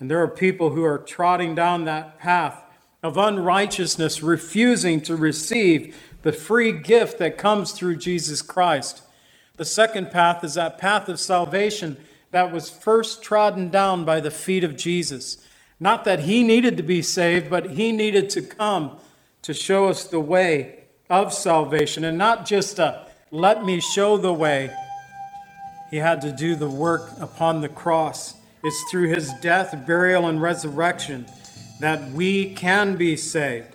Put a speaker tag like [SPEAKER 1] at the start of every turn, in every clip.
[SPEAKER 1] And there are people who are trotting down that path of unrighteousness, refusing to receive the free gift that comes through Jesus Christ. The second path is that path of salvation that was first trodden down by the feet of Jesus. Not that he needed to be saved, but he needed to come to show us the way of salvation. And not just a let me show the way, he had to do the work upon the cross. It's through his death, burial, and resurrection that we can be saved.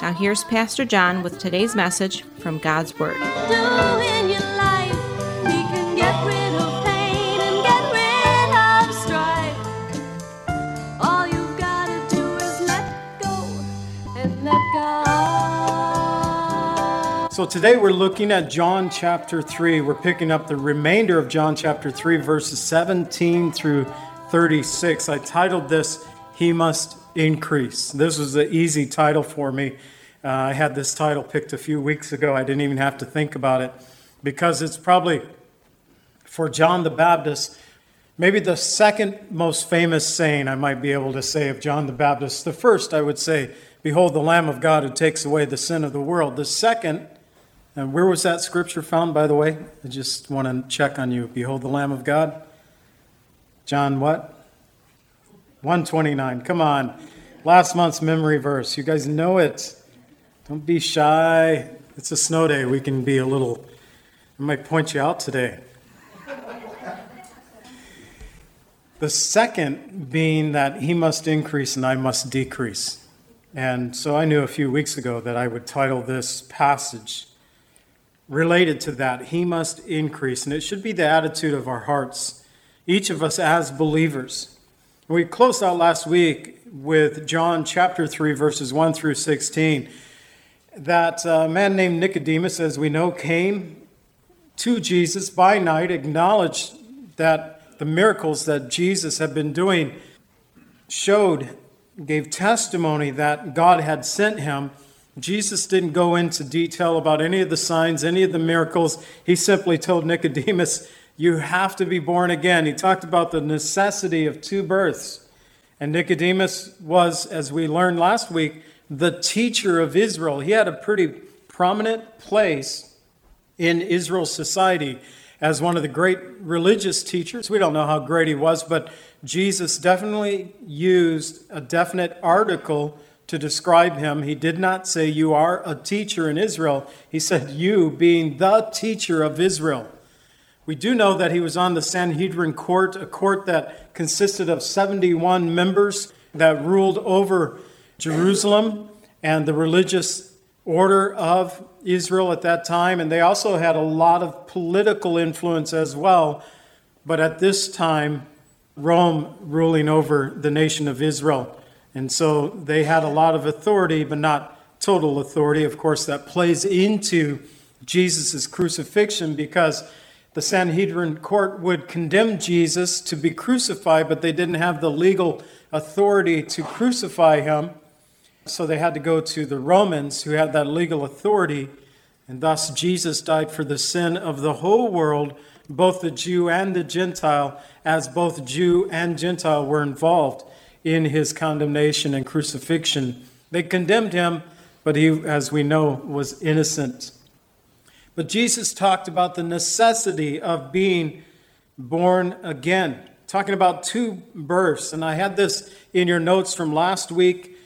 [SPEAKER 2] Now, here's Pastor John with today's message from God's Word.
[SPEAKER 3] do in your life. He can get rid of pain and get rid of strife. All you've gotta do is let go and let God.
[SPEAKER 1] So today we're looking at John chapter 3. We're picking up the remainder of John chapter 3, verses 17 through 36. I titled this, He Must Increase. This was an easy title for me. Uh, I had this title picked a few weeks ago. I didn't even have to think about it because it's probably for John the Baptist, maybe the second most famous saying I might be able to say of John the Baptist. The first, I would say, Behold the Lamb of God who takes away the sin of the world. The second, and where was that scripture found, by the way? I just want to check on you. Behold the Lamb of God. John what? 129. Come on. Last month's memory verse. You guys know it. Don't be shy. It's a snow day. We can be a little, I might point you out today. The second being that he must increase and I must decrease. And so I knew a few weeks ago that I would title this passage related to that. He must increase. And it should be the attitude of our hearts, each of us as believers. We closed out last week with John chapter 3, verses 1 through 16. That a man named Nicodemus, as we know, came to Jesus by night, acknowledged that the miracles that Jesus had been doing showed, gave testimony that God had sent him. Jesus didn't go into detail about any of the signs, any of the miracles. He simply told Nicodemus, You have to be born again. He talked about the necessity of two births. And Nicodemus was, as we learned last week, the teacher of Israel. He had a pretty prominent place in Israel's society as one of the great religious teachers. We don't know how great he was, but Jesus definitely used a definite article to describe him. He did not say, You are a teacher in Israel. He said, You being the teacher of Israel. We do know that he was on the Sanhedrin court, a court that consisted of 71 members that ruled over Jerusalem and the religious order of Israel at that time. And they also had a lot of political influence as well. But at this time, Rome ruling over the nation of Israel. And so they had a lot of authority, but not total authority. Of course, that plays into Jesus' crucifixion because the Sanhedrin court would condemn Jesus to be crucified, but they didn't have the legal authority to crucify him. So they had to go to the Romans who had that legal authority. And thus Jesus died for the sin of the whole world, both the Jew and the Gentile, as both Jew and Gentile were involved in his condemnation and crucifixion. They condemned him, but he, as we know, was innocent. But Jesus talked about the necessity of being born again, talking about two births. And I had this in your notes from last week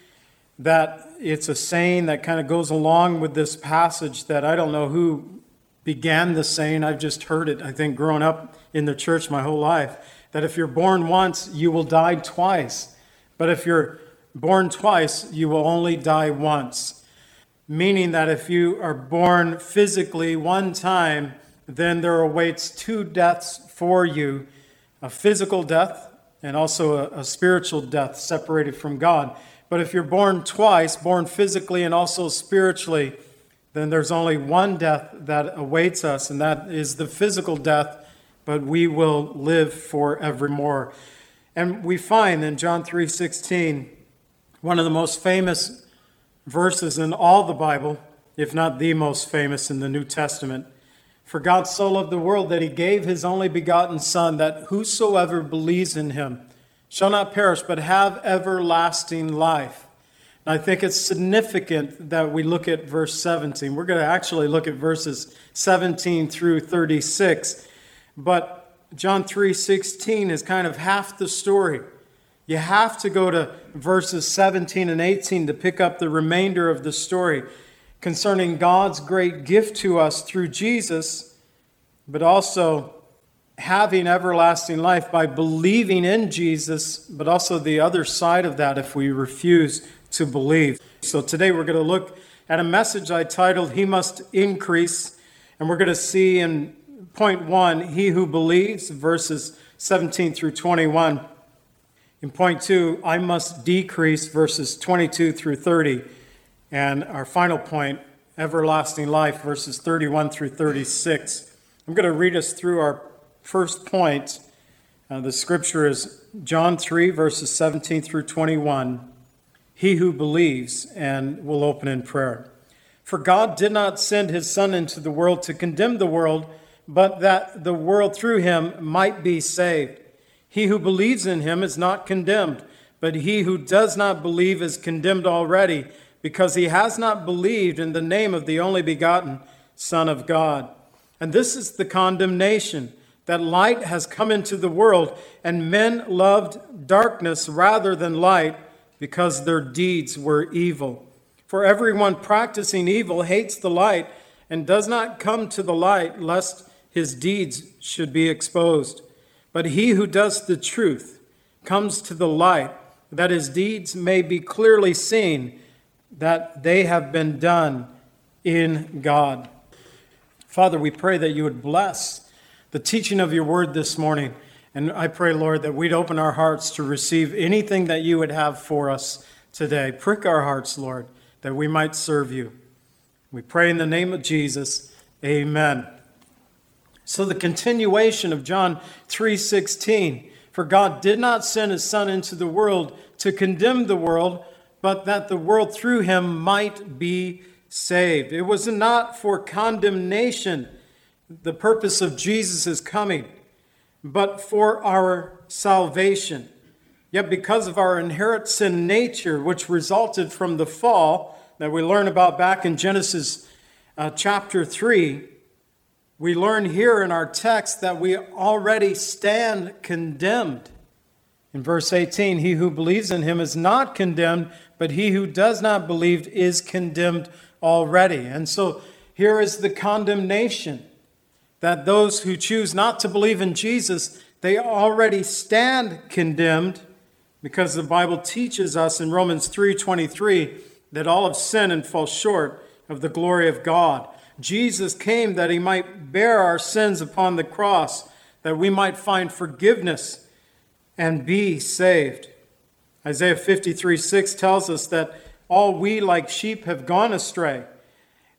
[SPEAKER 1] that it's a saying that kind of goes along with this passage that I don't know who began the saying. I've just heard it, I think, growing up in the church my whole life that if you're born once, you will die twice. But if you're born twice, you will only die once. Meaning that if you are born physically one time, then there awaits two deaths for you a physical death and also a, a spiritual death separated from God. But if you're born twice, born physically and also spiritually, then there's only one death that awaits us, and that is the physical death, but we will live forevermore. And we find in John 3:16 one of the most famous verses in all the Bible, if not the most famous in the New Testament. For God so loved the world that he gave his only begotten Son, that whosoever believes in him shall not perish, but have everlasting life. And I think it's significant that we look at verse 17. We're going to actually look at verses 17 through 36. But John 3:16 is kind of half the story. You have to go to verses 17 and 18 to pick up the remainder of the story concerning God's great gift to us through Jesus, but also having everlasting life by believing in Jesus, but also the other side of that if we refuse to believe. So today we're going to look at a message I titled, He Must Increase. And we're going to see in point one, He who believes, verses 17 through 21. In point two, I must decrease, verses 22 through 30. And our final point, everlasting life, verses 31 through 36. I'm going to read us through our first point. Uh, the scripture is John 3, verses 17 through 21. He who believes, and we'll open in prayer. For God did not send his Son into the world to condemn the world, but that the world through him might be saved. He who believes in him is not condemned, but he who does not believe is condemned already because he has not believed in the name of the only begotten Son of God. And this is the condemnation that light has come into the world, and men loved darkness rather than light because their deeds were evil. For everyone practicing evil hates the light and does not come to the light, lest his deeds should be exposed. But he who does the truth comes to the light, that his deeds may be clearly seen that they have been done in God. Father, we pray that you would bless the teaching of your word this morning. And I pray, Lord, that we'd open our hearts to receive anything that you would have for us today. Prick our hearts, Lord, that we might serve you. We pray in the name of Jesus. Amen. So the continuation of John 3:16, for God did not send his son into the world to condemn the world, but that the world through him might be saved. It was not for condemnation, the purpose of Jesus' coming, but for our salvation. Yet, because of our inherent sin nature, which resulted from the fall that we learn about back in Genesis uh, chapter 3, we learn here in our text that we already stand condemned. In verse 18, he who believes in him is not condemned, but he who does not believe is condemned already. And so here is the condemnation that those who choose not to believe in Jesus, they already stand condemned because the Bible teaches us in Romans 3:23 that all have sinned and fall short of the glory of God. Jesus came that he might bear our sins upon the cross, that we might find forgiveness and be saved. Isaiah 53 6 tells us that all we like sheep have gone astray.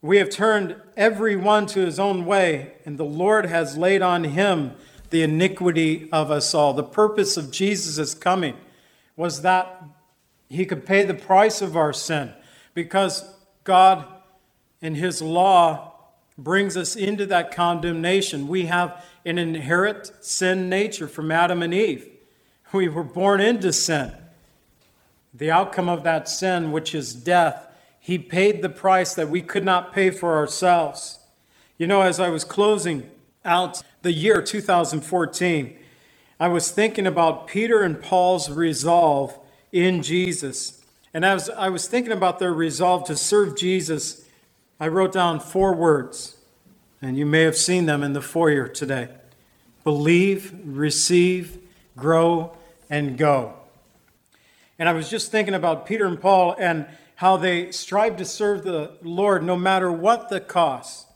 [SPEAKER 1] We have turned every one to his own way, and the Lord has laid on him the iniquity of us all. The purpose of Jesus' coming was that he could pay the price of our sin because God, in his law, brings us into that condemnation. We have an inherent sin nature from Adam and Eve. We were born into sin. The outcome of that sin, which is death, he paid the price that we could not pay for ourselves. You know, as I was closing out the year 2014, I was thinking about Peter and Paul's resolve in Jesus. And as I was thinking about their resolve to serve Jesus, I wrote down four words, and you may have seen them in the foyer today believe, receive, grow, and go. And I was just thinking about Peter and Paul and how they strive to serve the Lord no matter what the cost.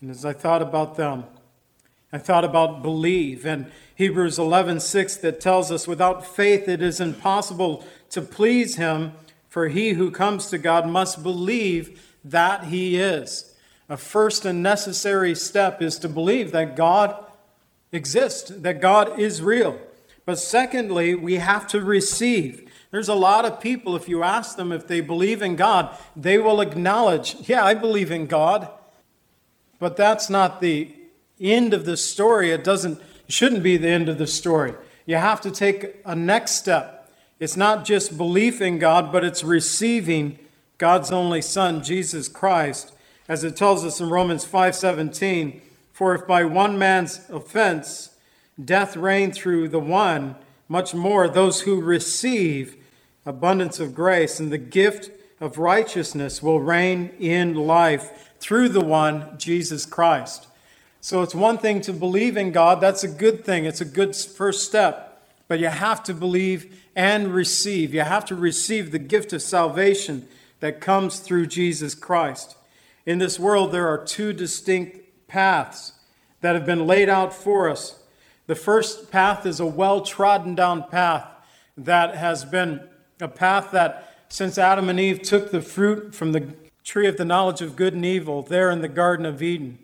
[SPEAKER 1] And as I thought about them, I thought about believe and Hebrews 11:6 that tells us without faith it is impossible to please him for he who comes to God must believe that he is. A first and necessary step is to believe that God exists, that God is real. But secondly, we have to receive. There's a lot of people, if you ask them if they believe in God, they will acknowledge, yeah, I believe in God. But that's not the end of the story. It doesn't, shouldn't be the end of the story. You have to take a next step. It's not just belief in God, but it's receiving God's only Son, Jesus Christ, as it tells us in Romans 5:17, for if by one man's offense death reigned through the one, much more those who receive abundance of grace and the gift of righteousness will reign in life through the one, Jesus Christ. So it's one thing to believe in God, that's a good thing, it's a good first step. But you have to believe and receive. You have to receive the gift of salvation that comes through Jesus Christ. In this world, there are two distinct paths that have been laid out for us. The first path is a well trodden down path that has been a path that since Adam and Eve took the fruit from the tree of the knowledge of good and evil there in the Garden of Eden.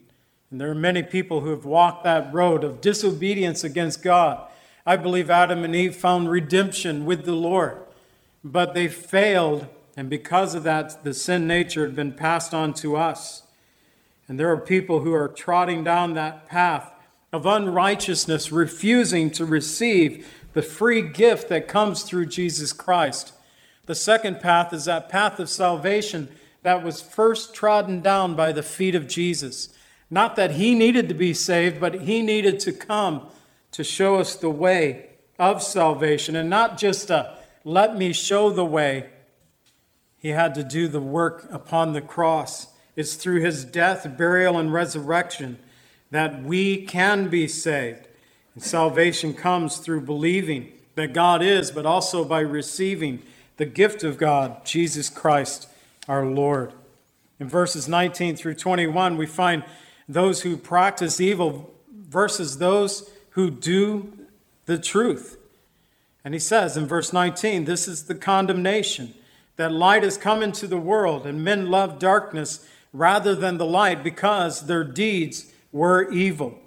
[SPEAKER 1] And there are many people who have walked that road of disobedience against God. I believe Adam and Eve found redemption with the Lord, but they failed, and because of that, the sin nature had been passed on to us. And there are people who are trotting down that path of unrighteousness, refusing to receive the free gift that comes through Jesus Christ. The second path is that path of salvation that was first trodden down by the feet of Jesus. Not that he needed to be saved, but he needed to come to show us the way of salvation. And not just a let me show the way, he had to do the work upon the cross. It's through his death, burial, and resurrection that we can be saved. And salvation comes through believing that God is, but also by receiving the gift of God, Jesus Christ our Lord. In verses 19 through 21, we find those who practice evil versus those who do the truth. And he says in verse 19, This is the condemnation that light has come into the world, and men love darkness rather than the light because their deeds were evil.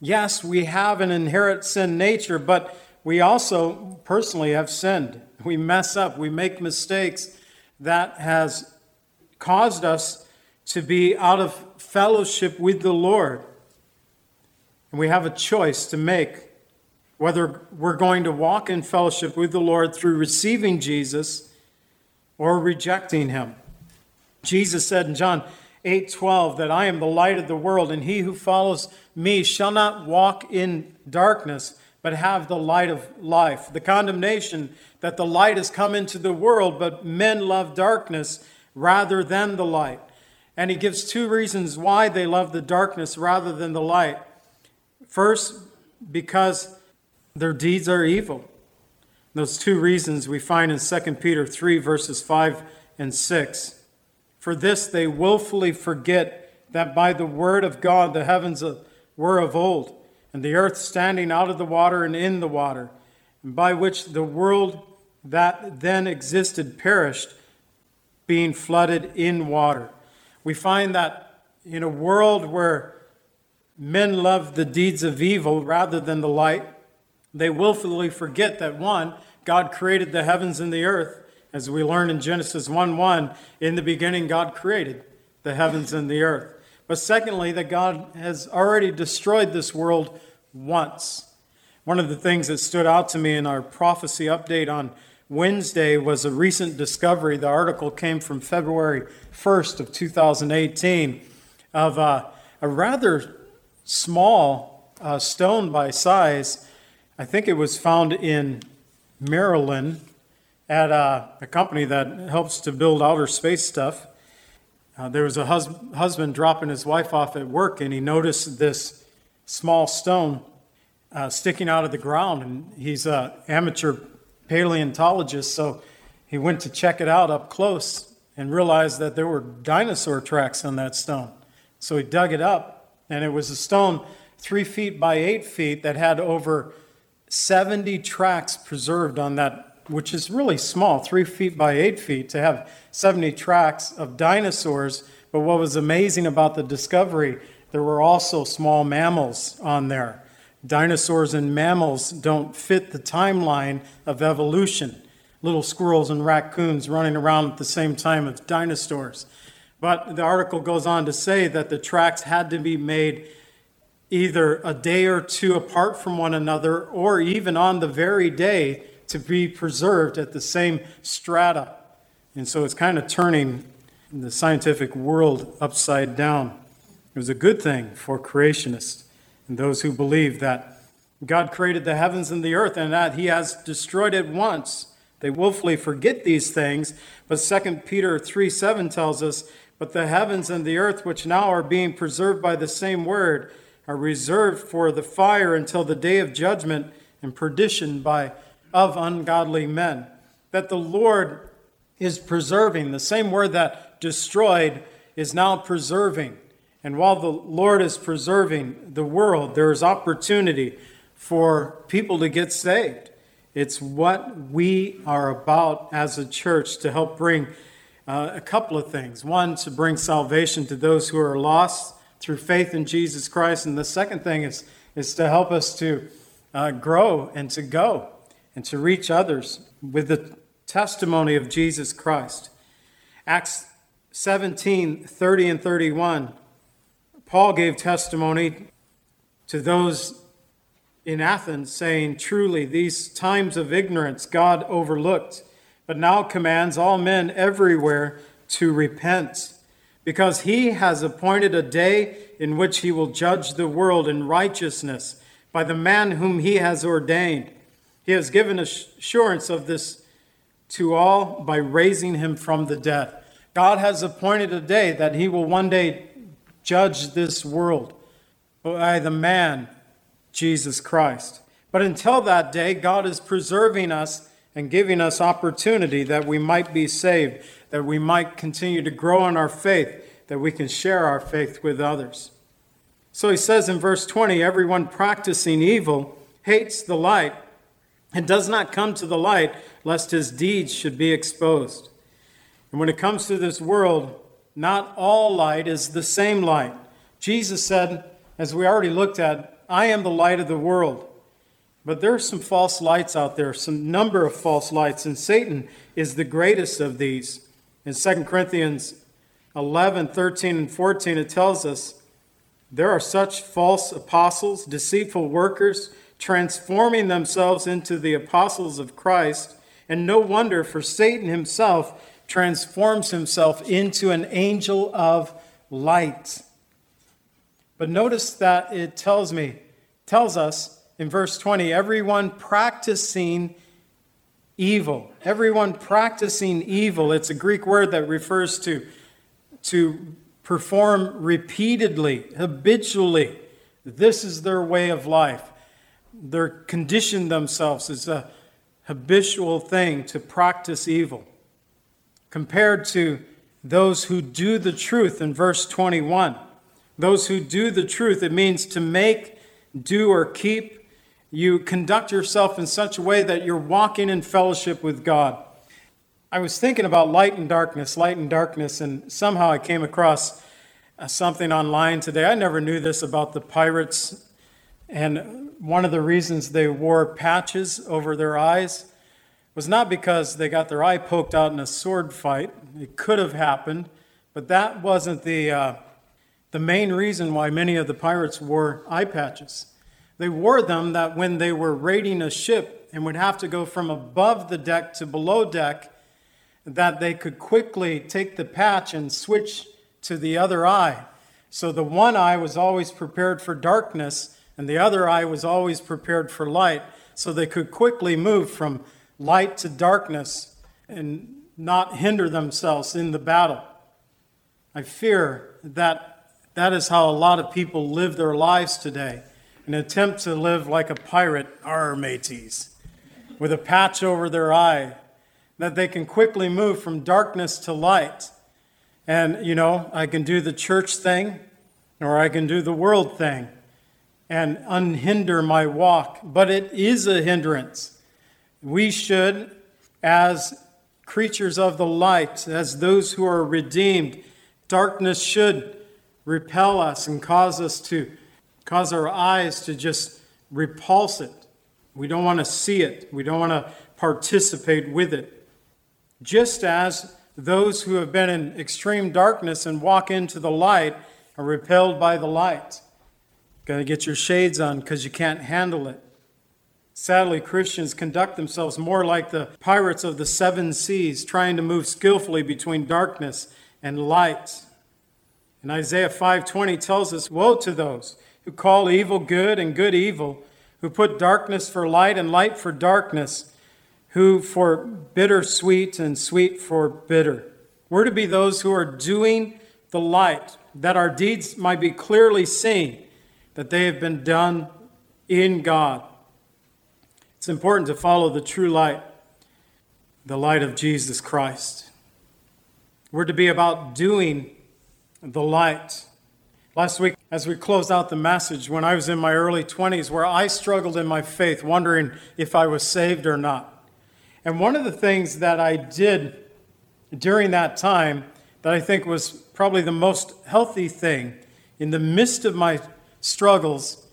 [SPEAKER 1] Yes, we have an inherent sin nature, but we also personally have sinned. We mess up, we make mistakes that has caused us to be out of fellowship with the Lord. And we have a choice to make whether we're going to walk in fellowship with the Lord through receiving Jesus or rejecting him. Jesus said in John 8:12 that I am the light of the world and he who follows me shall not walk in darkness but have the light of life. The condemnation that the light has come into the world but men love darkness rather than the light. And he gives two reasons why they love the darkness rather than the light. First, because their deeds are evil. Those two reasons we find in 2 Peter 3, verses 5 and 6. For this they willfully forget that by the word of God the heavens were of old, and the earth standing out of the water and in the water, and by which the world that then existed perished, being flooded in water. We find that in a world where men love the deeds of evil rather than the light, they willfully forget that one, God created the heavens and the earth, as we learn in Genesis 1 1, in the beginning, God created the heavens and the earth. But secondly, that God has already destroyed this world once. One of the things that stood out to me in our prophecy update on Wednesday was a recent discovery. The article came from February 1st of 2018 of uh, a rather small uh, stone by size. I think it was found in Maryland at uh, a company that helps to build outer space stuff. Uh, there was a hus- husband dropping his wife off at work, and he noticed this small stone uh, sticking out of the ground. And he's an amateur paleontologist, so he went to check it out up close and realized that there were dinosaur tracks on that stone. So he dug it up, and it was a stone three feet by eight feet that had over 70 tracks preserved on that, which is really small, three feet by eight feet, to have 70 tracks of dinosaurs. But what was amazing about the discovery, there were also small mammals on there. Dinosaurs and mammals don't fit the timeline of evolution. Little squirrels and raccoons running around at the same time as dinosaurs. But the article goes on to say that the tracks had to be made either a day or two apart from one another or even on the very day to be preserved at the same strata. And so it's kind of turning the scientific world upside down. It was a good thing for creationists and those who believe that God created the heavens and the earth and that he has destroyed it once. They willfully forget these things, but 2 Peter 3 7 tells us, But the heavens and the earth, which now are being preserved by the same word, are reserved for the fire until the day of judgment and perdition by of ungodly men. That the Lord is preserving, the same word that destroyed is now preserving. And while the Lord is preserving the world, there is opportunity for people to get saved. It's what we are about as a church to help bring uh, a couple of things. One, to bring salvation to those who are lost through faith in Jesus Christ. And the second thing is, is to help us to uh, grow and to go and to reach others with the testimony of Jesus Christ. Acts 17 30 and 31. Paul gave testimony to those in Athens, saying, Truly, these times of ignorance God overlooked, but now commands all men everywhere to repent because he has appointed a day in which he will judge the world in righteousness by the man whom he has ordained. He has given assurance of this to all by raising him from the dead. God has appointed a day that he will one day judge this world by the man, Jesus Christ. But until that day, God is preserving us and giving us opportunity that we might be saved that we might continue to grow in our faith, that we can share our faith with others. So he says in verse 20 everyone practicing evil hates the light and does not come to the light lest his deeds should be exposed. And when it comes to this world, not all light is the same light. Jesus said, as we already looked at, I am the light of the world. But there are some false lights out there, some number of false lights, and Satan is the greatest of these. In 2 Corinthians 11, 13, and 14, it tells us there are such false apostles, deceitful workers, transforming themselves into the apostles of Christ. And no wonder, for Satan himself transforms himself into an angel of light. But notice that it tells me, tells us in verse 20, everyone practicing evil. Everyone practicing evil, it's a Greek word that refers to, to perform repeatedly, habitually. This is their way of life. They're conditioned themselves as a habitual thing to practice evil. Compared to those who do the truth in verse 21. Those who do the truth, it means to make, do, or keep you conduct yourself in such a way that you're walking in fellowship with God. I was thinking about light and darkness, light and darkness, and somehow I came across uh, something online today. I never knew this about the pirates, and one of the reasons they wore patches over their eyes was not because they got their eye poked out in a sword fight. It could have happened, but that wasn't the, uh, the main reason why many of the pirates wore eye patches. They wore them that when they were raiding a ship and would have to go from above the deck to below deck, that they could quickly take the patch and switch to the other eye. So the one eye was always prepared for darkness, and the other eye was always prepared for light, so they could quickly move from light to darkness and not hinder themselves in the battle. I fear that that is how a lot of people live their lives today an attempt to live like a pirate, our mateys, with a patch over their eye, that they can quickly move from darkness to light. And, you know, I can do the church thing or I can do the world thing and unhinder my walk. But it is a hindrance. We should, as creatures of the light, as those who are redeemed, darkness should repel us and cause us to cause our eyes to just repulse it. We don't want to see it. We don't want to participate with it. Just as those who have been in extreme darkness and walk into the light are repelled by the light. Got to get your shades on because you can't handle it. Sadly, Christians conduct themselves more like the pirates of the seven seas, trying to move skillfully between darkness and light. And Isaiah 5:20 tells us, "Woe to those who call evil good and good evil, who put darkness for light and light for darkness, who for bitter sweet and sweet for bitter." We're to be those who are doing the light, that our deeds might be clearly seen, that they have been done in God. It's important to follow the true light, the light of Jesus Christ. We're to be about doing the light. Last week, as we close out the message, when I was in my early 20s, where I struggled in my faith, wondering if I was saved or not. And one of the things that I did during that time that I think was probably the most healthy thing in the midst of my struggles,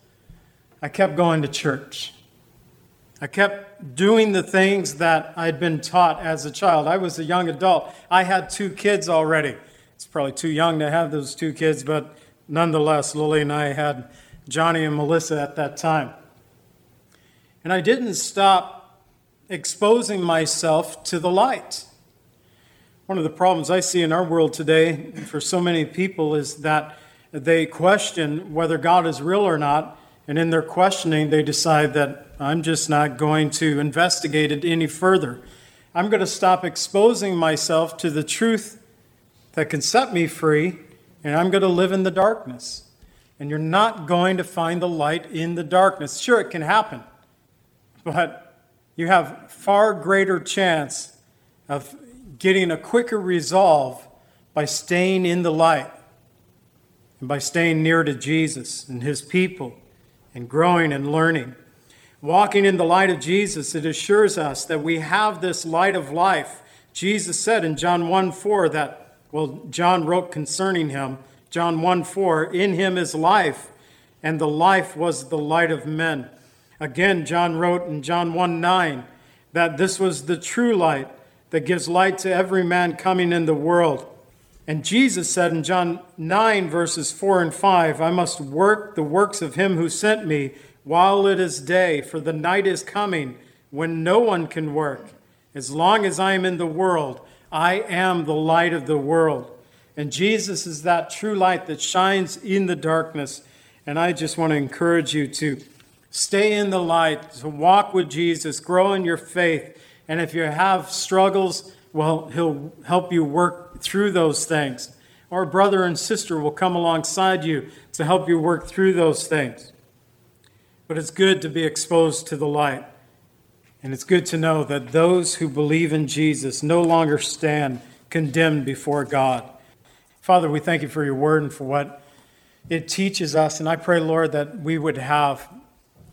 [SPEAKER 1] I kept going to church. I kept doing the things that I'd been taught as a child. I was a young adult. I had two kids already. It's probably too young to have those two kids, but nonetheless, Lily and I had Johnny and Melissa at that time. And I didn't stop exposing myself to the light. One of the problems I see in our world today for so many people is that they question whether God is real or not, and in their questioning, they decide that I'm just not going to investigate it any further. I'm going to stop exposing myself to the truth that can set me free, and I'm going to live in the darkness. And you're not going to find the light in the darkness. Sure, it can happen, but you have far greater chance of getting a quicker resolve by staying in the light and by staying near to Jesus and his people and growing and learning. Walking in the light of Jesus, it assures us that we have this light of life. Jesus said in John 1 4 that, well, John wrote concerning him, John 1 4, in him is life, and the life was the light of men. Again, John wrote in John 1 9 that this was the true light that gives light to every man coming in the world. And Jesus said in John 9, verses 4 and 5, I must work the works of him who sent me while it is day, for the night is coming when no one can work. As long as I am in the world, I am the light of the world. And Jesus is that true light that shines in the darkness. And I just want to encourage you to stay in the light, to walk with Jesus, grow in your faith. And if you have struggles, well, He'll help you work through those things. Or brother and sister will come alongside you to help you work through those things. But it's good to be exposed to the light. And it's good to know that those who believe in Jesus no longer stand condemned before God. Father, we thank you for your word and for what it teaches us. And I pray, Lord, that we would have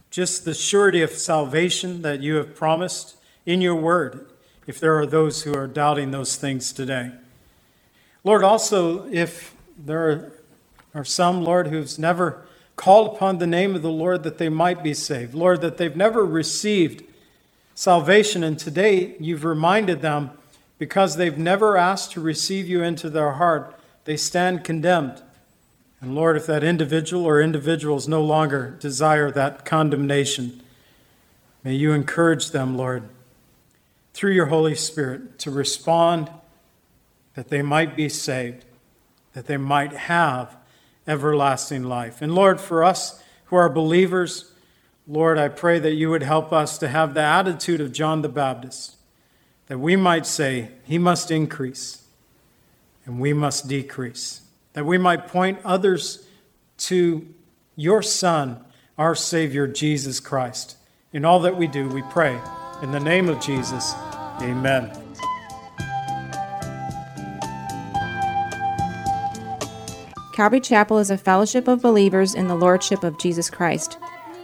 [SPEAKER 1] just the surety of salvation that you have promised in your word, if there are those who are doubting those things today. Lord, also, if there are some, Lord, who's never called upon the name of the Lord that they might be saved. Lord, that they've never received salvation, and today you've reminded them because they've never asked to receive you into their heart, they stand condemned. And Lord, if that individual or individuals no longer desire that condemnation, may you encourage them, Lord, through your Holy Spirit to respond that they might be saved, that they might have everlasting life. And Lord, for us who are believers, Lord, I pray that you would help us to have the attitude of John the Baptist, that we might say, He must increase and we must decrease, that we might point others to your Son, our Savior, Jesus Christ. In all that we do, we pray. In the name of Jesus, amen.
[SPEAKER 2] Calvary Chapel is a fellowship of believers in the Lordship of Jesus Christ.